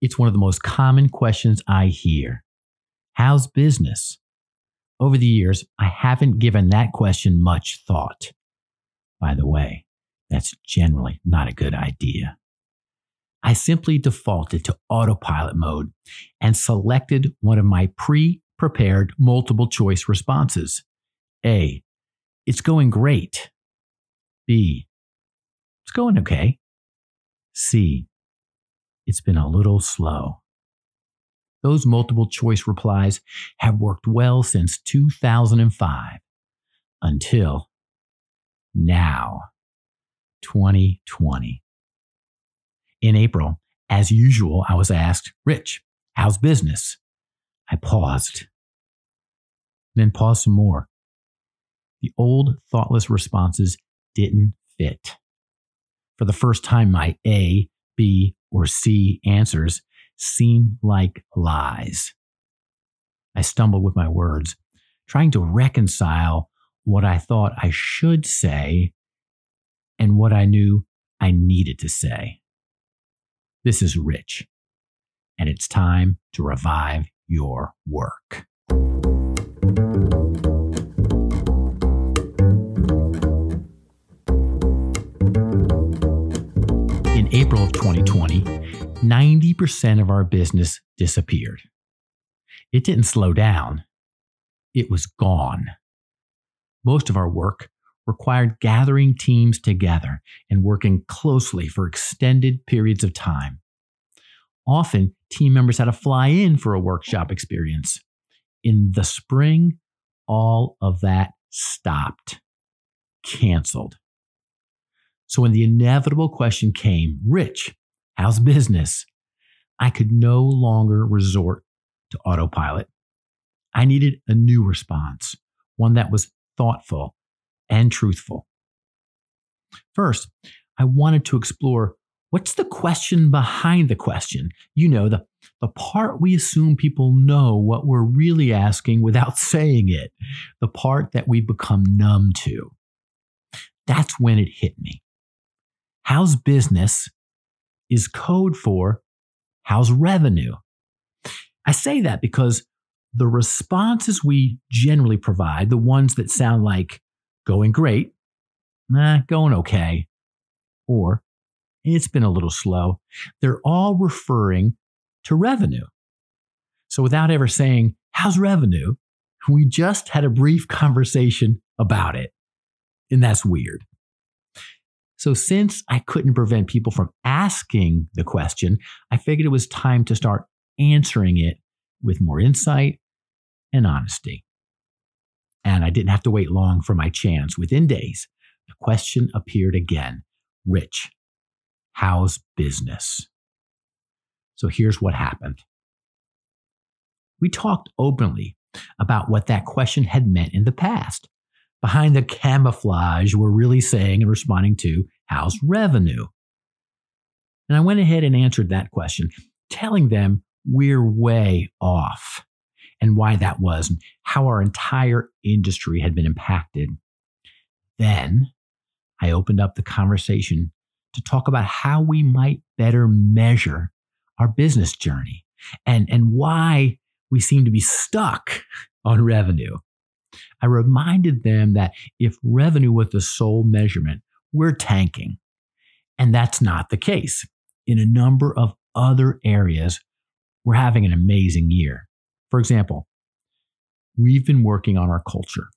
It's one of the most common questions I hear. How's business? Over the years, I haven't given that question much thought. By the way, that's generally not a good idea. I simply defaulted to autopilot mode and selected one of my pre prepared multiple choice responses. A, it's going great. B, it's going okay. C, it's been a little slow. Those multiple choice replies have worked well since 2005 until now, 2020. In April, as usual, I was asked, Rich, how's business? I paused, then paused some more. The old thoughtless responses didn't fit. For the first time, my A, B, or C answers seem like lies. I stumbled with my words, trying to reconcile what I thought I should say and what I knew I needed to say. This is Rich, and it's time to revive your work. 2020, 90% of our business disappeared. It didn't slow down, it was gone. Most of our work required gathering teams together and working closely for extended periods of time. Often, team members had to fly in for a workshop experience. In the spring, all of that stopped, canceled. So when the inevitable question came, Rich, how's business? I could no longer resort to autopilot. I needed a new response, one that was thoughtful and truthful. First, I wanted to explore what's the question behind the question? You know, the, the part we assume people know what we're really asking without saying it, the part that we've become numb to. That's when it hit me. How's business is code for how's revenue. I say that because the responses we generally provide, the ones that sound like going great, nah, going okay, or it's been a little slow, they're all referring to revenue. So without ever saying, how's revenue? We just had a brief conversation about it. And that's weird. So, since I couldn't prevent people from asking the question, I figured it was time to start answering it with more insight and honesty. And I didn't have to wait long for my chance. Within days, the question appeared again Rich, how's business? So, here's what happened. We talked openly about what that question had meant in the past behind the camouflage we're really saying and responding to how's revenue? And I went ahead and answered that question, telling them we're way off and why that was and how our entire industry had been impacted. Then I opened up the conversation to talk about how we might better measure our business journey and, and why we seem to be stuck on revenue. I reminded them that if revenue was the sole measurement, we're tanking. And that's not the case. In a number of other areas, we're having an amazing year. For example, we've been working on our culture.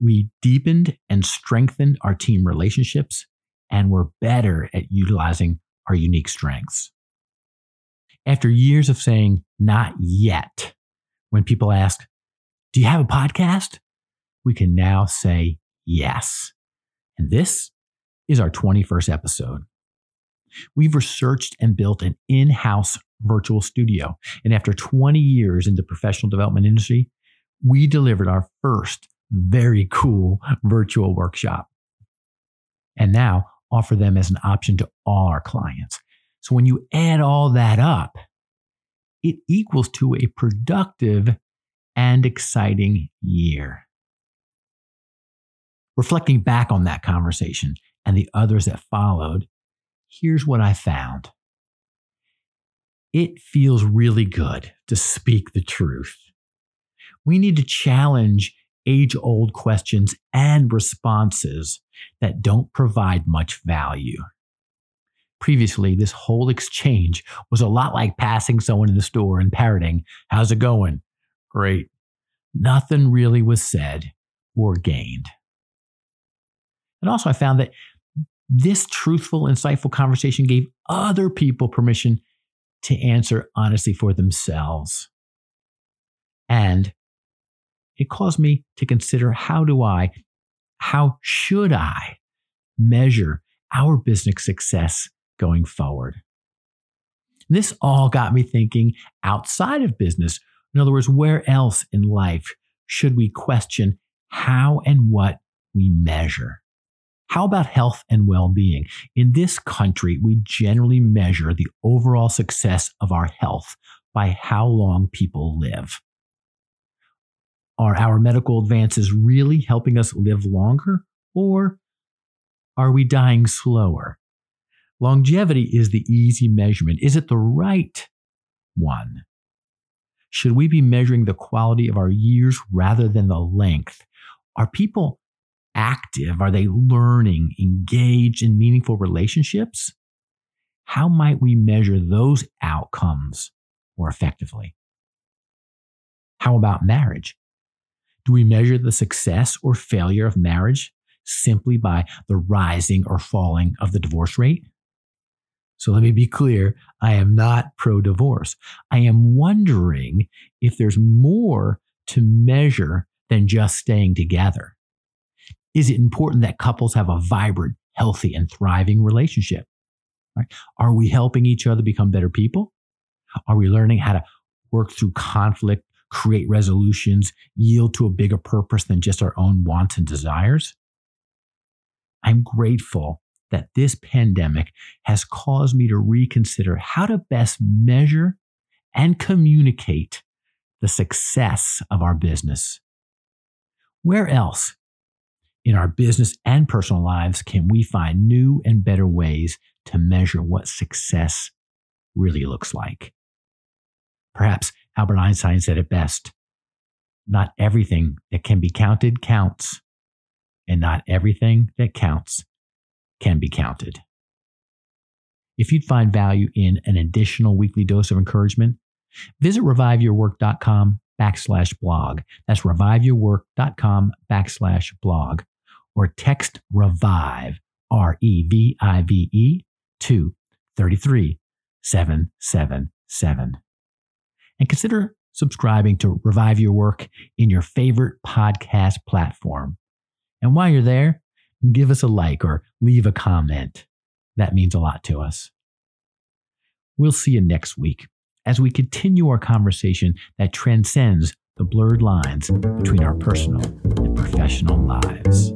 We deepened and strengthened our team relationships, and we're better at utilizing our unique strengths. After years of saying not yet, when people ask, do you have a podcast? We can now say yes. And this is our 21st episode. We've researched and built an in house virtual studio. And after 20 years in the professional development industry, we delivered our first very cool virtual workshop. And now offer them as an option to all our clients. So when you add all that up, it equals to a productive and exciting year. Reflecting back on that conversation and the others that followed, here's what I found. it feels really good to speak the truth. We need to challenge age old questions and responses that don't provide much value. Previously, this whole exchange was a lot like passing someone in the store and parroting, How's it going? Great. Nothing really was said or gained. And also, I found that this truthful, insightful conversation gave other people permission to answer honestly for themselves. And it caused me to consider how do I, how should I measure our business success going forward? This all got me thinking outside of business. In other words, where else in life should we question how and what we measure? How about health and well being? In this country, we generally measure the overall success of our health by how long people live. Are our medical advances really helping us live longer, or are we dying slower? Longevity is the easy measurement. Is it the right one? Should we be measuring the quality of our years rather than the length? Are people active? Are they learning, engaged in meaningful relationships? How might we measure those outcomes more effectively? How about marriage? Do we measure the success or failure of marriage simply by the rising or falling of the divorce rate? So let me be clear I am not pro divorce. I am wondering if there's more to measure than just staying together. Is it important that couples have a vibrant, healthy, and thriving relationship? Right? Are we helping each other become better people? Are we learning how to work through conflict, create resolutions, yield to a bigger purpose than just our own wants and desires? I'm grateful that this pandemic has caused me to reconsider how to best measure and communicate the success of our business. Where else in our business and personal lives can we find new and better ways to measure what success really looks like? Perhaps Albert Einstein said it best not everything that can be counted counts, and not everything that counts can be counted. If you'd find value in an additional weekly dose of encouragement, visit reviveyourwork.com backslash blog. That's reviveyourwork.com backslash blog or text revive, R E V I V E, to 33777. And consider subscribing to Revive Your Work in your favorite podcast platform. And while you're there, give us a like or leave a comment. That means a lot to us. We'll see you next week as we continue our conversation that transcends the blurred lines between our personal and professional lives.